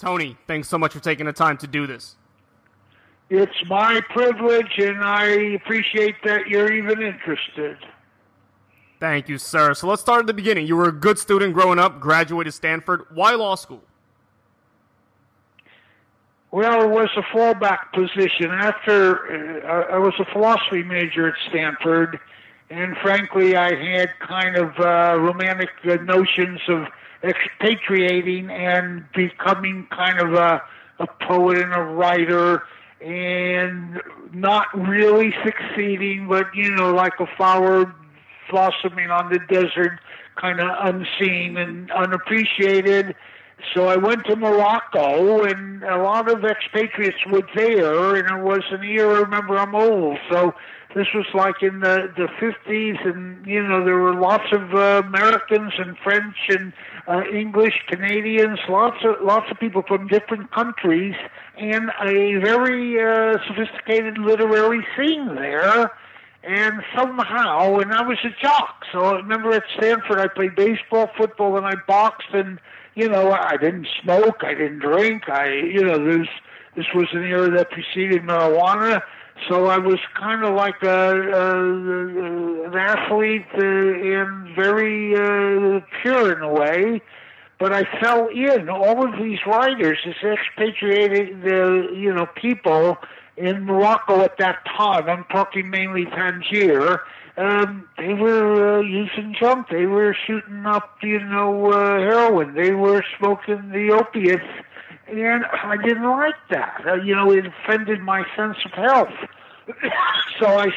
Tony, thanks so much for taking the time to do this. It's my privilege, and I appreciate that you're even interested. Thank you, sir. So let's start at the beginning. You were a good student growing up, graduated Stanford. Why law school? Well, it was a fallback position. After uh, I was a philosophy major at Stanford, and frankly, I had kind of uh, romantic uh, notions of expatriating and becoming kind of a, a poet and a writer and not really succeeding, but you know, like a flower blossoming on the desert, kind of unseen and unappreciated. So I went to Morocco, and a lot of expatriates were there, and it was an era. Remember I'm old, so this was like in the the 50s, and you know there were lots of uh, Americans and French and uh, English, Canadians, lots of lots of people from different countries, and a very uh, sophisticated literary scene there. And somehow, and I was a jock, so I remember at Stanford I played baseball, football, and I boxed, and you know I didn't smoke, I didn't drink, I you know this this was an era that preceded marijuana so I was kind of like a, a, an athlete uh, and very uh, pure in a way. But I fell in. All of these writers, this expatriated, uh, you know, people in Morocco at that time. I'm talking mainly Tangier. Um, they were uh, using junk. They were shooting up, you know, uh, heroin. They were smoking the opiates and I didn't like that. Uh, you know, it offended my sense of health. so I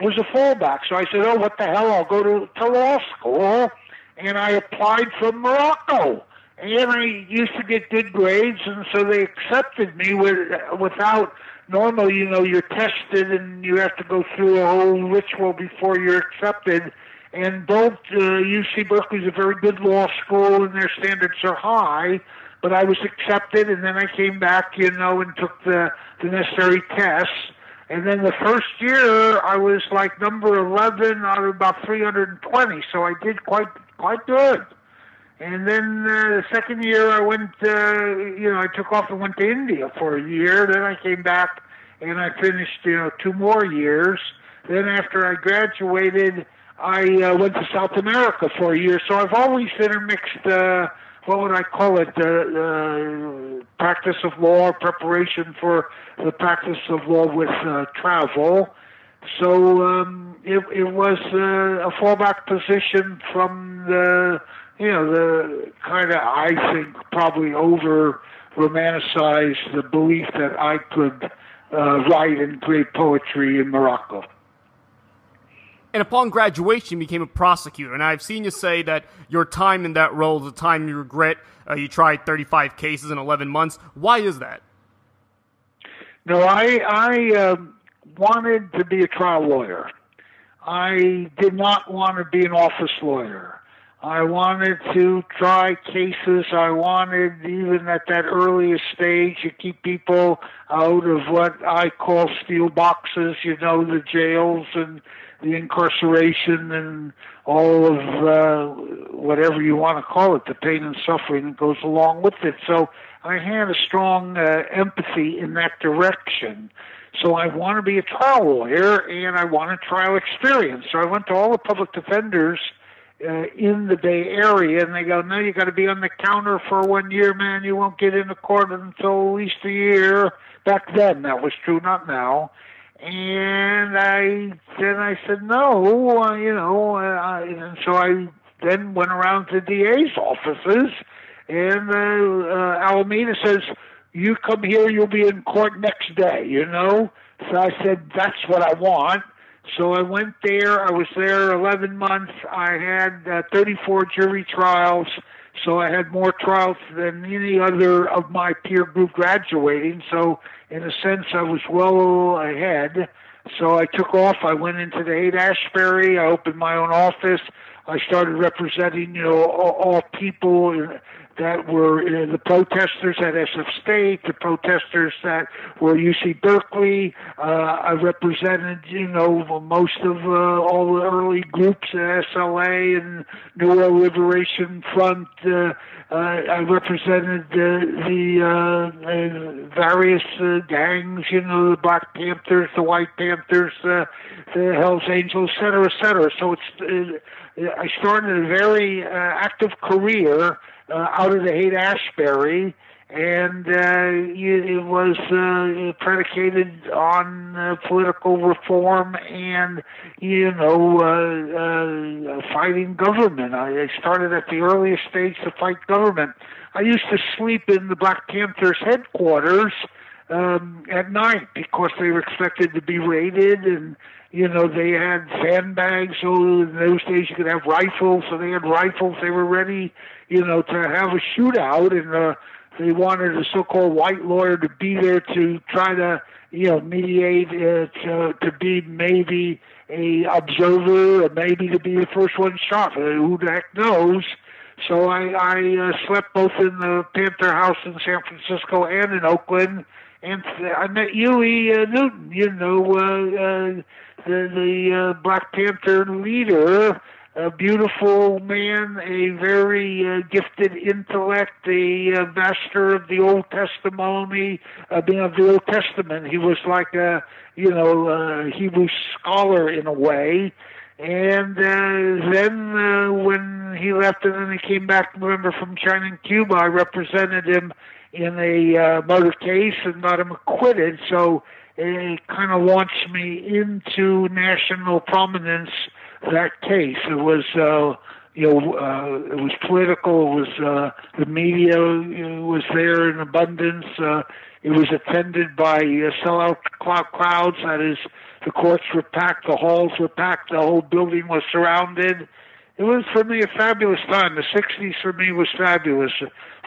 was a fallback. So I said, "Oh, what the hell? I'll go to, to law school," and I applied for Morocco. And I used to get good grades, and so they accepted me with, without. Normally, you know, you're tested and you have to go through a whole ritual before you're accepted. And both uh, UC Berkeley is a very good law school, and their standards are high but I was accepted, and then I came back, you know, and took the the necessary tests. And then the first year, I was like number eleven out of about three hundred and twenty, so I did quite quite good. And then uh, the second year, I went, uh, you know, I took off and went to India for a year. Then I came back and I finished, you know, two more years. Then after I graduated, I uh, went to South America for a year. So I've always intermixed. Uh, what would I call it? The uh, practice of law, preparation for the practice of law with uh, travel. So um, it, it was uh, a fallback position from the, you know, the kind of I think probably over romanticized the belief that I could uh, write and create poetry in Morocco. And upon graduation, became a prosecutor. And I've seen you say that your time in that role is a time you regret. Uh, you tried 35 cases in 11 months. Why is that? No, I I uh, wanted to be a trial lawyer. I did not want to be an office lawyer. I wanted to try cases. I wanted, even at that earliest stage, to keep people out of what I call steel boxes, you know, the jails and the incarceration and all of uh, whatever you want to call it, the pain and suffering that goes along with it. So I had a strong uh, empathy in that direction. So I want to be a trial lawyer and I want a trial experience. So I went to all the public defenders uh, in the Bay Area, and they go, "No, you got to be on the counter for one year, man. You won't get into court until at least a year." Back then, that was true, not now. And I then I said no, uh, you know, and so I then went around to DA's offices, and uh, uh, Alameda says, "You come here, you'll be in court next day," you know. So I said, "That's what I want." So I went there. I was there 11 months. I had uh, 34 jury trials. So I had more trials than any other of my peer group graduating. So in a sense, I was well ahead. So I took off. I went into the Haight Ashbury. I opened my own office. I started representing, you know, all, all people that were uh, the protesters at SF State, the protesters that were UC Berkeley. Uh, I represented, you know, most of uh, all the early groups at SLA and New World Liberation Front. Uh, uh, I represented uh, the various gangs, you know, the Black Panthers, the White Panthers, the Hells Angels, et cetera, et cetera. So it's, I started a very active career uh, out of the Haight Ashbury, and uh, it was uh, predicated on uh, political reform and you know uh, uh, fighting government. I started at the earliest stage to fight government. I used to sleep in the Black Panthers headquarters um, at night because they were expected to be raided and you know they had sandbags so in those days you could have rifles so they had rifles they were ready you know to have a shootout and uh they wanted a so-called white lawyer to be there to try to you know mediate uh, to be maybe a observer or maybe to be the first one shot. Uh, who the heck knows? So I, I uh, slept both in the Panther House in San Francisco and in Oakland, and I met Huey uh, Newton, you know, uh, uh, the, the uh, Black Panther leader, a beautiful man, a very uh, gifted intellect, a uh, master of the Old Testimony, uh, being of the Old Testament. He was like a, you know, uh, Hebrew scholar in a way. And uh, then uh, when he left and then he came back, remember, from China and Cuba, I represented him in a uh, murder case and got him acquitted. So it kind of launched me into national prominence. That case, it was. Uh, you know, uh, it was political. It was uh, the media was there in abundance. Uh, it was attended by uh, sellout crowds. That is, the courts were packed, the halls were packed, the whole building was surrounded. It was for me a fabulous time. The '60s for me was fabulous,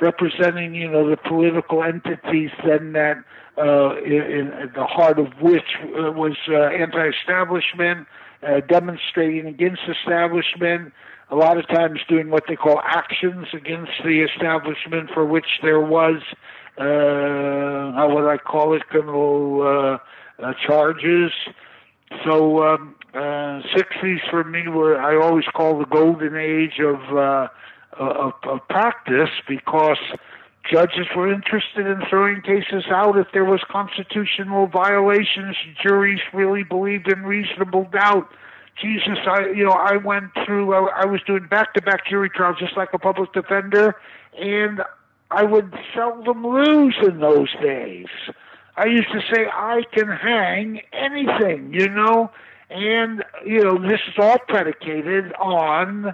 representing you know the political entities then that uh, in, in the heart of which uh, was uh, anti-establishment, uh, demonstrating against establishment, a lot of times doing what they call actions against the establishment for which there was, uh, how would I call it, criminal uh, uh, charges. So um, uh, 60s for me were I always call the golden age of, uh, of, of practice because Judges were interested in throwing cases out if there was constitutional violations. Juries really believed in reasonable doubt. Jesus, I you know I went through. I, I was doing back-to-back jury trials just like a public defender, and I would seldom lose in those days. I used to say I can hang anything, you know, and you know this is all predicated on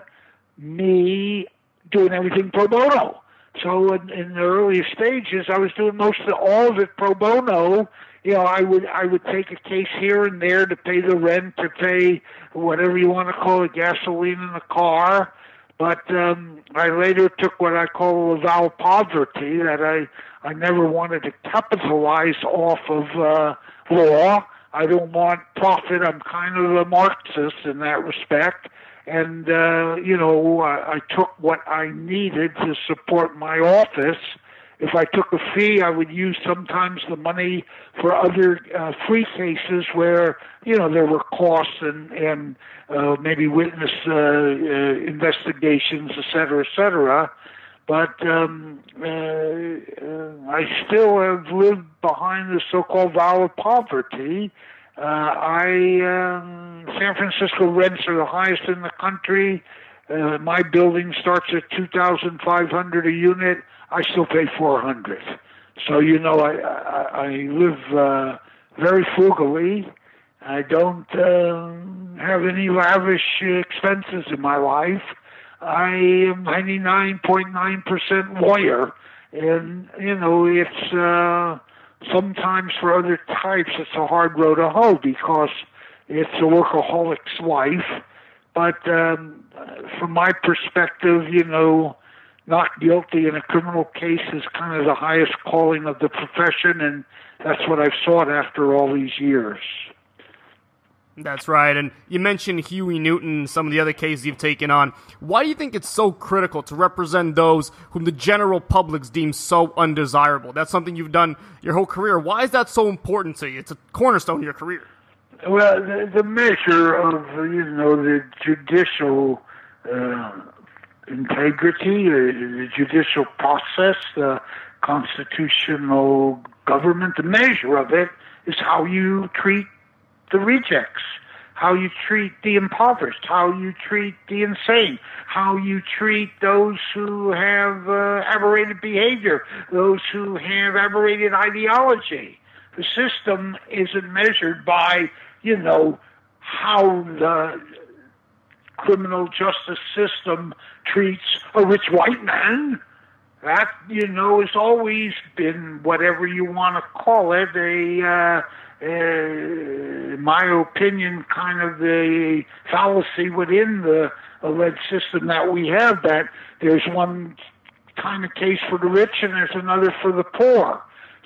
me doing everything pro bono. So in, in the earlier stages, I was doing most of all of it pro bono. You know, I would I would take a case here and there to pay the rent, to pay whatever you want to call it, gasoline in the car. But um, I later took what I call a vow of poverty that I I never wanted to capitalize off of uh, law. I don't want profit. I'm kind of a Marxist in that respect and uh, you know I, I took what I needed to support my office. If I took a fee, I would use sometimes the money for other uh, free cases where you know there were costs and and uh, maybe witness uh, uh, investigations, et cetera, et cetera. But um, uh, uh, I still have lived behind the so-called vow of poverty uh, I um, San Francisco rents are the highest in the country. Uh, my building starts at two thousand five hundred a unit. I still pay four hundred. So you know, I I, I live uh, very frugally. I don't uh, have any lavish expenses in my life. I am ninety nine point nine percent lawyer, and you know it's. Uh, sometimes for other types it's a hard road to hoe because it's a workaholic's life. But um, from my perspective, you know, not guilty in a criminal case is kind of the highest calling of the profession, and that's what I've sought after all these years. That's right. And you mentioned Huey Newton and some of the other cases you've taken on. Why do you think it's so critical to represent those whom the general public deems so undesirable? That's something you've done your whole career. Why is that so important to you? It's a cornerstone of your career. Well, the, the measure of, you know, the judicial uh, integrity, the, the judicial process, the constitutional government, the measure of it is how you treat the rejects, how you treat the impoverished, how you treat the insane, how you treat those who have uh, aberrated behavior, those who have aberrated ideology. The system isn't measured by, you know, how the criminal justice system treats a rich white man. That, you know, has always been whatever you want to call it, a uh, uh, my opinion, kind of the fallacy within the alleged system that we have that there's one kind of case for the rich and there's another for the poor.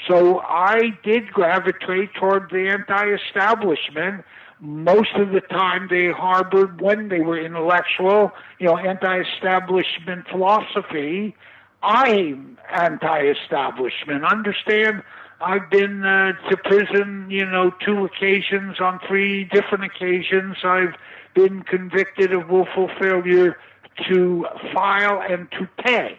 So I did gravitate toward the anti-establishment. Most of the time they harbored, when they were intellectual, you know, anti-establishment philosophy. I'm anti-establishment. Understand I've been uh, to prison, you know, two occasions on three different occasions. I've been convicted of willful failure to file and to pay,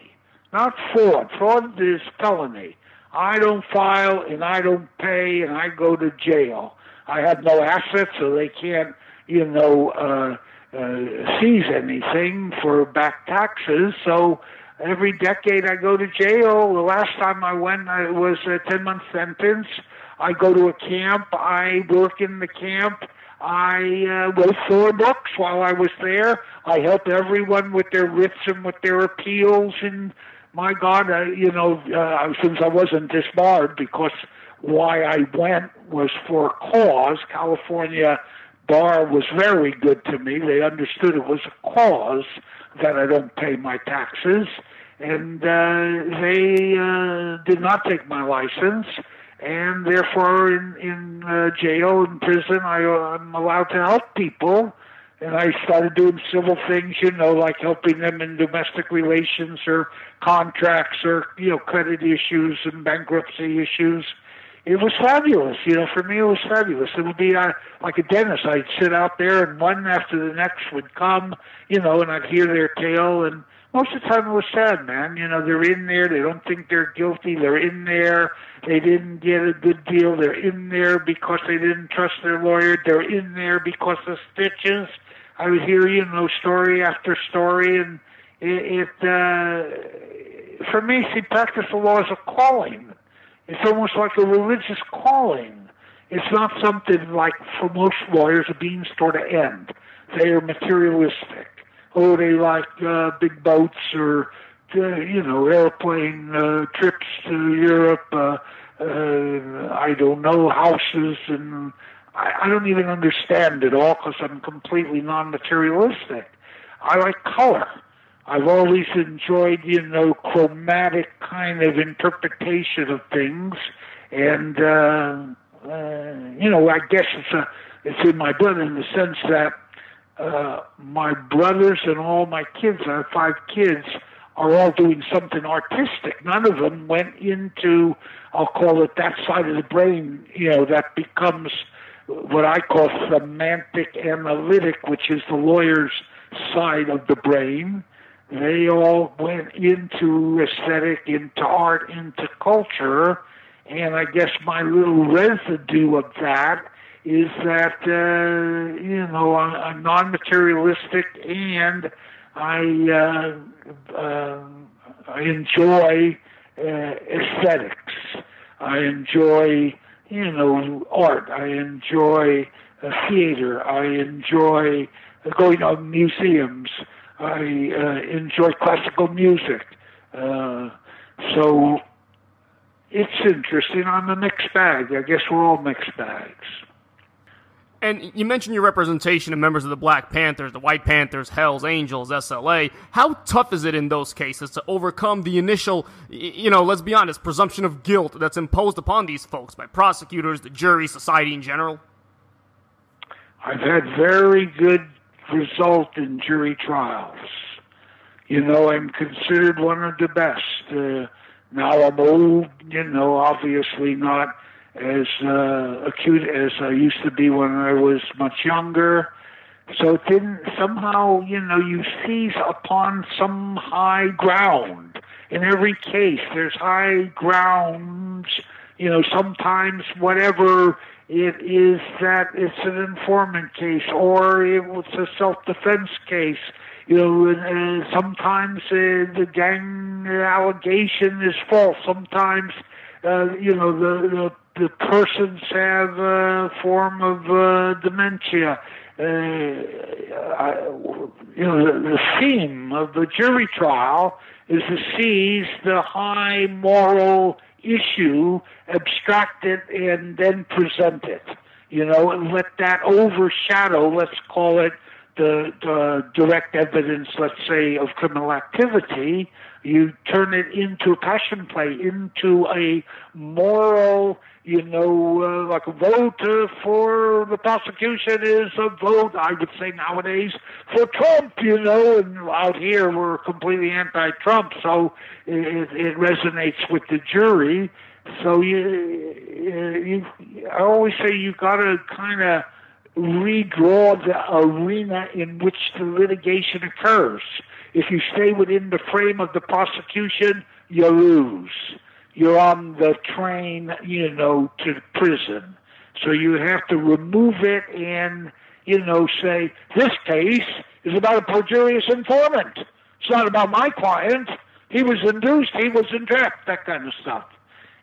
not fraud. Fraud is felony. I don't file and I don't pay and I go to jail. I have no assets, so they can't, you know, uh, uh, seize anything for back taxes. So every decade I go to jail. The last time I went, it was a 10 month sentence. I go to a camp. I work in the camp. I uh, wrote four books while I was there. I helped everyone with their writs and with their appeals. And my God, uh, you know, uh, since I wasn't disbarred, because why I went was for a cause. California bar was very good to me. They understood it was a cause that I don't pay my taxes, and uh, they uh, did not take my license, and therefore in in uh, jail in prison I I'm allowed to help people. And I started doing civil things, you know, like helping them in domestic relations or contracts or, you know, credit issues and bankruptcy issues it was fabulous. You know, for me, it was fabulous. It would be uh, like a dentist. I'd sit out there, and one after the next would come, you know, and I'd hear their tale. And most of the time, it was sad, man. You know, they're in there. They don't think they're guilty. They're in there. They didn't get a good deal. They're in there because they didn't trust their lawyer. They're in there because of stitches. I would hear, you know, story after story, and it, it uh, for me, see, practice the law is a calling it's almost like a religious calling. It's not something like for most lawyers a beans toward an end. They are materialistic. Oh, they like uh, big boats or uh, you know airplane uh, trips to Europe. Uh, uh, I don't know houses and I, I don't even understand it all because I'm completely non-materialistic. I like color. I've always enjoyed, you know, chromatic kind of interpretation of things, and uh, uh, you know, I guess it's a it's in my blood in the sense that uh, my brothers and all my kids, I have five kids, are all doing something artistic. None of them went into, I'll call it that side of the brain, you know, that becomes what I call semantic analytic, which is the lawyer's side of the brain they all went into aesthetic, into art, into culture, and I guess my little residue of that is that uh, you know I'm, I'm non-materialistic and I uh, uh, I enjoy uh, aesthetics. I enjoy you know art. I enjoy uh, theater. I enjoy going to museums. I uh, enjoy classical music. Uh, so it's interesting. I'm a mixed bag. I guess we're all mixed bags. And you mentioned your representation of members of the Black Panthers, the White Panthers, Hells Angels, SLA. How tough is it in those cases to overcome the initial, you know, let's be honest, presumption of guilt that's imposed upon these folks by prosecutors, the jury, society in general? I've had very good result in jury trials. You know, I'm considered one of the best. Uh, now I'm old, you know, obviously not as uh, acute as I used to be when I was much younger. So it didn't somehow, you know, you seize upon some high ground. In every case, there's high grounds. You know, sometimes whatever it is that it's an informant case or it was a self-defense case. You know, sometimes uh, the gang allegation is false. Sometimes, uh, you know, the, the the persons have a form of uh, dementia. Uh, I, you know, the, the theme of the jury trial is to seize the high moral issue, abstract it, and then present it. You know, and let that overshadow, let's call it the, the direct evidence, let's say, of criminal activity. You turn it into passion play, into a moral you know, uh, like a vote uh, for the prosecution is a vote, I would say nowadays, for Trump, you know, and out here we're completely anti-Trump, so it, it resonates with the jury. So you, you, I always say you got to kind of redraw the arena in which the litigation occurs. If you stay within the frame of the prosecution, you lose you're on the train, you know, to prison. So you have to remove it and, you know, say, this case is about a perjurious informant. It's not about my client. He was induced, he was entrapped, that kind of stuff.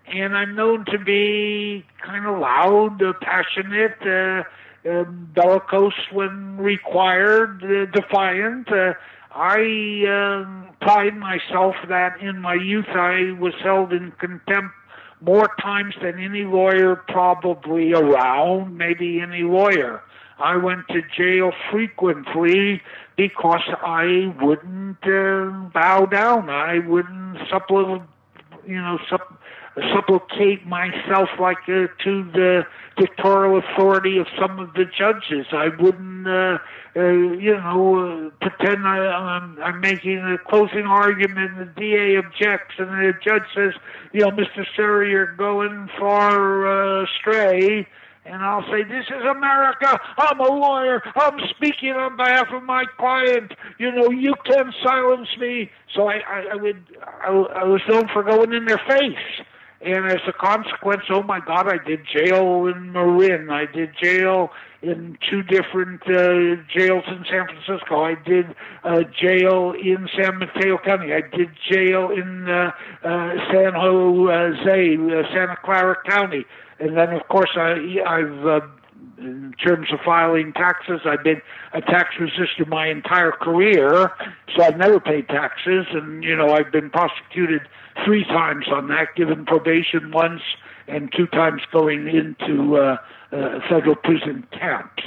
And I'm known to be kind of loud, uh, passionate, uh, uh, bellicose when required, uh, defiant. Uh, I uh, pride myself that in my youth I was held in contempt more times than any lawyer probably around, maybe any lawyer. I went to jail frequently because I wouldn't uh, bow down. I wouldn't supplicate, you know, supp- supplicate myself like uh, to the dictatorial authority of some of the judges. I wouldn't, uh, uh, you know, uh, pretend I, I'm, I'm making a closing argument. The DA objects, and the judge says, you know, Mr. Serra, you're going far uh, astray. And I'll say, This is America. I'm a lawyer. I'm speaking on behalf of my client. You know, you can silence me. So I, I, I would, I, I was known for going in their face. And as a consequence, oh my God, I did jail in Marin. I did jail in two different uh, jails in San Francisco. I did uh, jail in San Mateo County. I did jail in uh, uh, San Jose, uh, Santa Clara County. And then, of course, I, I've uh, in terms of filing taxes. I've been a tax resistor my entire career, so I've never paid taxes, and you know I've been prosecuted three times on that, given probation once, and two times going into uh, uh, federal prison camps.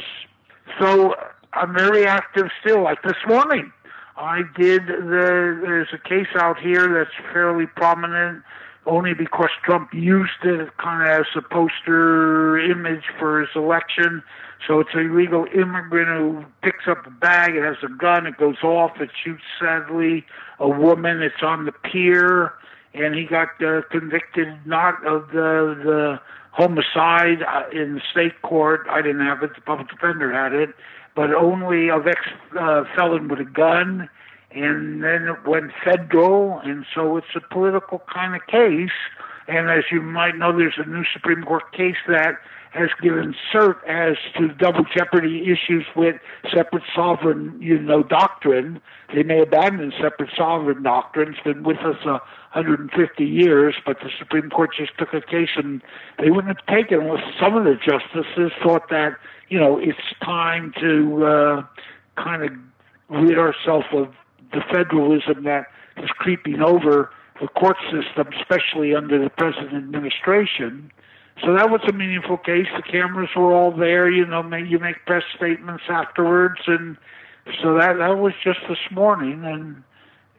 So I'm very active still. Like this morning, I did. The, there's a case out here that's fairly prominent only because Trump used it kind of as a poster image for his election. So it's an illegal immigrant who picks up a bag, it has a gun, it goes off, it shoots sadly a woman, it's on the pier, and he got uh, convicted not of the the homicide uh, in the state court. I didn't have it; the public defender had it, but only of ex uh, felon with a gun and then it went federal, and so it's a political kind of case. And as you might know, there's a new Supreme Court case that has given cert as to double jeopardy issues with separate sovereign, you know, doctrine. They may abandon separate sovereign doctrine. It's been with us a 150 years, but the Supreme Court just took a case and they wouldn't have taken unless some of the justices thought that, you know, it's time to uh, kind of rid ourselves of the federalism that is creeping over the court system, especially under the present administration. So that was a meaningful case. The cameras were all there. You know, you make press statements afterwards, and so that that was just this morning. And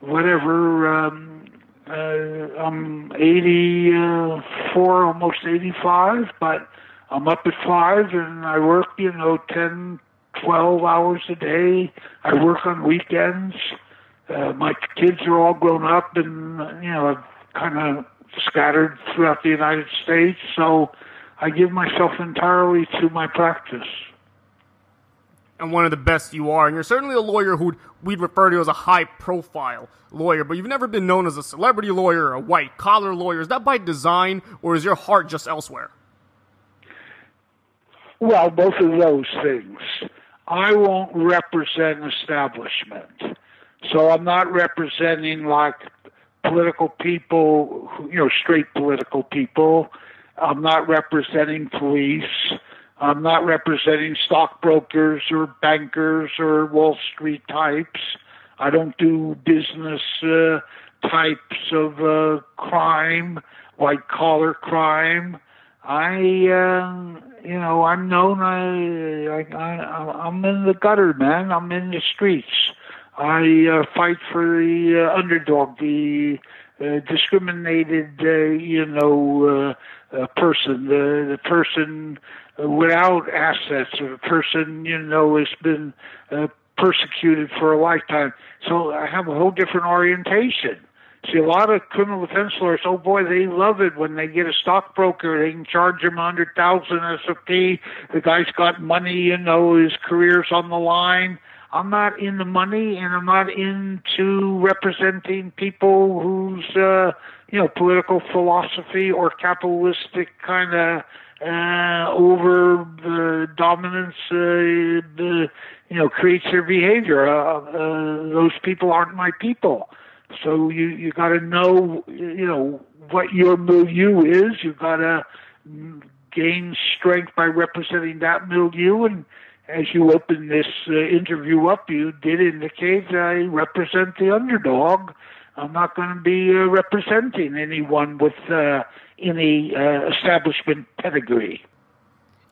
whatever, um, uh, I'm 84, almost 85, but I'm up at five and I work, you know, ten, twelve hours a day. I work on weekends. Uh, my kids are all grown up and, you know, kind of scattered throughout the United States. So I give myself entirely to my practice. And one of the best you are, and you're certainly a lawyer who we'd refer to as a high profile lawyer, but you've never been known as a celebrity lawyer or a white collar lawyer. Is that by design, or is your heart just elsewhere? Well, both of those things. I won't represent establishment. So I'm not representing like political people, you know, straight political people. I'm not representing police. I'm not representing stockbrokers or bankers or Wall Street types. I don't do business uh, types of uh, crime, white collar crime. I, uh, you know, I'm known. I, I, I, I'm in the gutter, man. I'm in the streets. I uh, fight for the uh, underdog, the uh, discriminated, uh, you know, person, the the person without assets, or the person, you know, has been uh, persecuted for a lifetime. So I have a whole different orientation. See, a lot of criminal defense lawyers, oh boy, they love it when they get a stockbroker. They can charge him a hundred thousand SOP. The guy's got money, you know, his career's on the line. I'm not in the money, and I'm not into representing people whose, uh, you know, political philosophy or capitalistic kind of uh, over the dominance, uh, the, you know, creates their behavior. Uh, uh, those people aren't my people. So you you got to know you know what your milieu is. You got to gain strength by representing that milieu. And as you open this uh, interview up, you did indicate I represent the underdog. I'm not going to be uh, representing anyone with uh, any uh, establishment pedigree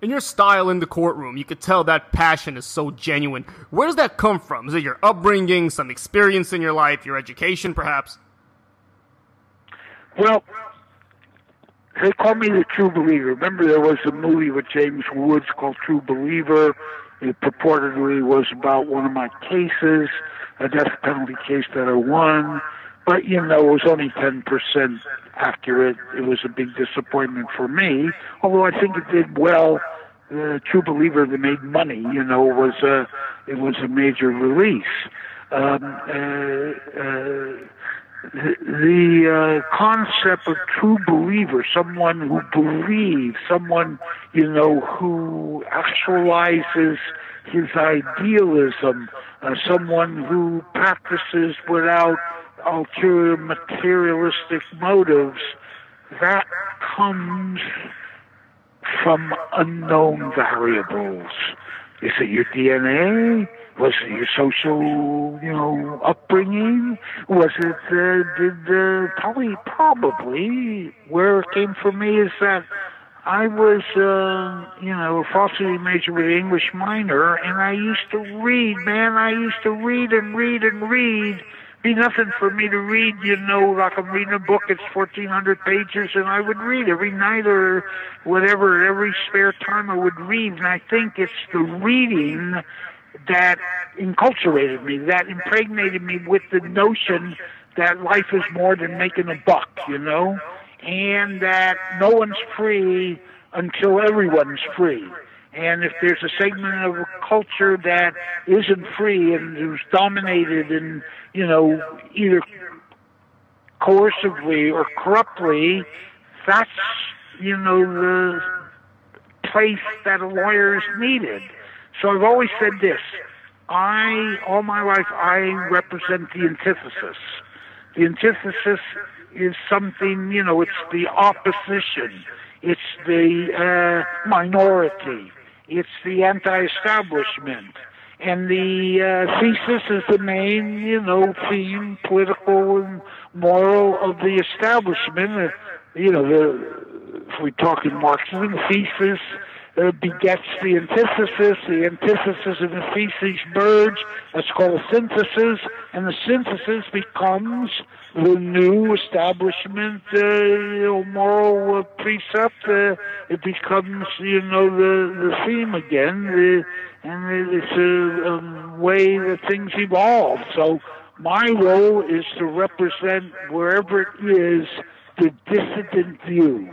in your style in the courtroom, you could tell that passion is so genuine. Where does that come from? Is it your upbringing, some experience in your life, your education, perhaps? Well, they call me the True Believer. Remember, there was a movie with James Woods called True Believer. It purportedly was about one of my cases, a death penalty case that I won. But, you know, it was only 10% accurate. It was a big disappointment for me, although I think it did well. The True Believer that made money, you know, was a it was a major release. Um, uh, uh, the, uh, concept of true believer, someone who believes, someone you know who actualizes his idealism, uh, someone who practices without ulterior materialistic motives, that comes from unknown variables. Is it your DNA? Was it your social, you know, upbringing? Was it, uh, did, uh, probably, probably, where it came from me is that I was, uh, you know, a philosophy major with an English minor, and I used to read, man. I used to read and read and read be nothing for me to read, you know, like I'm reading a book, it's 1400 pages, and I would read every night or whatever, every spare time I would read, and I think it's the reading that enculturated me, that impregnated me with the notion that life is more than making a buck, you know, and that no one's free until everyone's free. And if there's a segment of a culture that isn't free and is dominated and, you know, either coercively or corruptly, that's, you know, the place that a lawyer is needed. So I've always said this. I, all my life, I represent the antithesis. The antithesis is something, you know, it's the opposition. It's the uh, minority. It's the anti-establishment. And the uh, thesis is the main, you know, theme, political and moral of the establishment. Uh, you know, the, if we talk in Marxism, thesis, begets the antithesis. The antithesis of the thesis merge. That's called a synthesis, and the synthesis becomes the new establishment, uh, moral uh, precept. Uh, it becomes, you know, the the theme again, the, and it's a, a way that things evolve. So my role is to represent wherever it is the dissident view,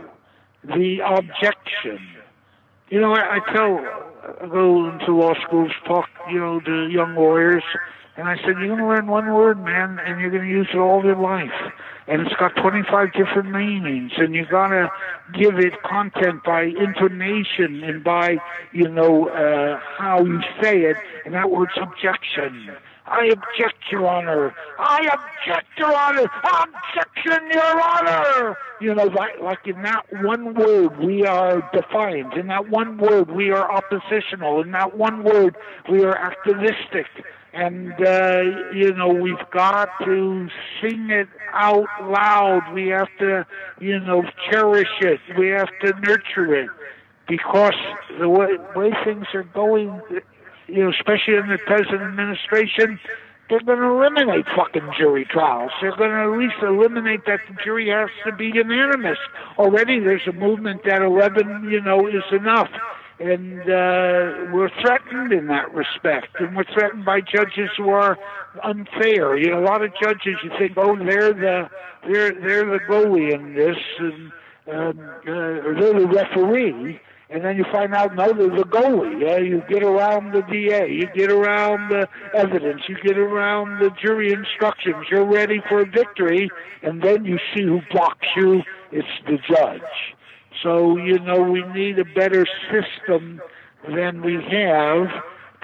the objection. You know, I, I tell, I go into law schools, talk, you know, to young lawyers, and I said, you're going to learn one word, man, and you're going to use it all your life. And it's got 25 different meanings, and you got to give it content by intonation and by, you know, uh, how you say it, and that word's objection. I object, Your Honor. I object, Your Honor. Objection, Your Honor. You know, like, like in that one word, we are defiant. In that one word, we are oppositional. In that one word, we are activistic. And, uh, you know, we've got to sing it out loud. We have to, you know, cherish it. We have to nurture it. Because the way, way things are going, you know, especially in the present administration, they're going to eliminate fucking jury trials. They're going to at least eliminate that the jury has to be unanimous. Already there's a movement that 11, you know, is enough. And uh, we're threatened in that respect. And we're threatened by judges who are unfair. You know, a lot of judges, you think, oh, they're the, they're, they're the goalie in this, and um, uh, they're the referee and then you find out no, there's a goalie. Yeah, you get around the DA, you get around the evidence, you get around the jury instructions. You're ready for a victory, and then you see who blocks you. It's the judge. So you know we need a better system than we have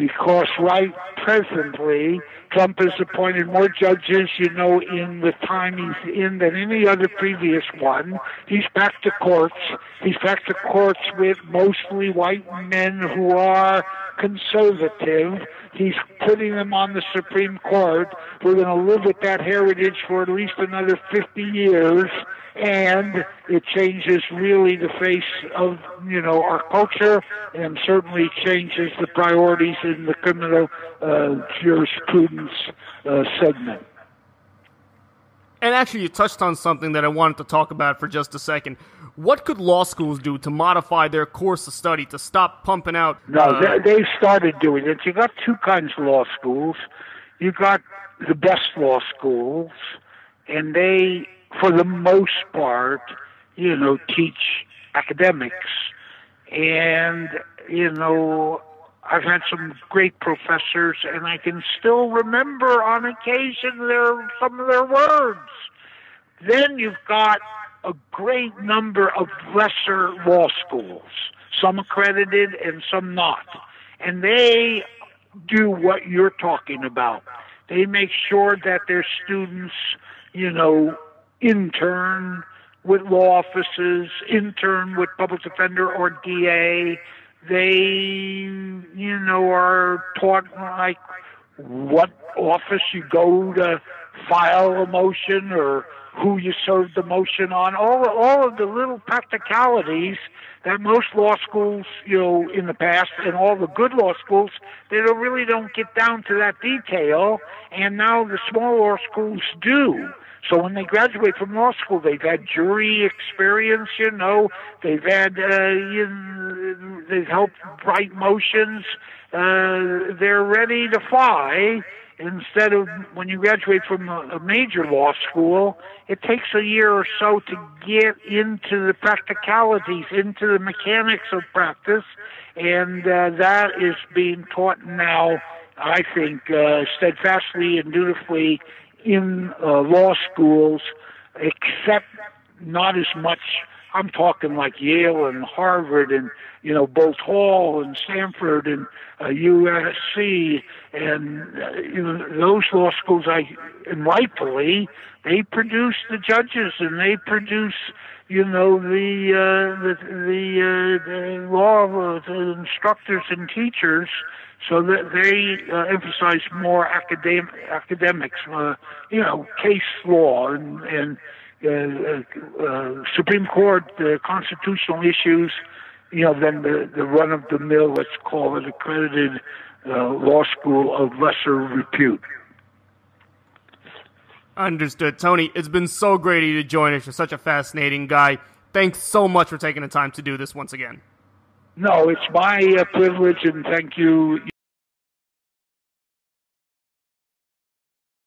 because right presently Trump has appointed more judges, you know, in the time he's in than any other previous one. He's back to courts. He's back to courts with mostly white men who are conservative. He's putting them on the Supreme Court. We're going to live with that heritage for at least another 50 years and it changes really the face of you know our culture, and certainly changes the priorities in the criminal uh, jurisprudence uh, segment. And actually, you touched on something that I wanted to talk about for just a second. What could law schools do to modify their course of study to stop pumping out? No, uh, they, they started doing it. You got two kinds of law schools. You got the best law schools, and they for the most part, you know, teach academics. And, you know, I've had some great professors, and I can still remember on occasion their some of their words. Then you've got a great number of lesser law schools, some accredited and some not. And they do what you're talking about. They make sure that their students, you know, intern with law offices, intern with public defender or DA. They, you know, are taught like what office you go to file a motion or who you serve the motion on. All all of the little practicalities that most law schools, you know, in the past and all the good law schools, they don't, really don't get down to that detail. And now the small law schools do. So when they graduate from law school, they've had jury experience, you know, they've had, uh, you they've helped write motions, uh, they're ready to fly. Instead of when you graduate from a, a major law school, it takes a year or so to get into the practicalities, into the mechanics of practice, and uh, that is being taught now I think, uh, steadfastly and dutifully in uh, law schools, except not as much. I'm talking like Yale and Harvard and you know Boalt Hall and Stanford and uh, USC and uh, you know those law schools. I and rightfully they produce the judges and they produce you know the uh, the the, uh, the law the instructors and teachers so that they uh, emphasize more academic academics, uh, you know, case law and, and Supreme Court uh, constitutional issues. you know, than the, the run of the mill, let's call it accredited uh, law school of lesser repute. Understood. Tony, it's been so great of you to join us. You're such a fascinating guy. Thanks so much for taking the time to do this once again. No, it's my uh, privilege, and thank you.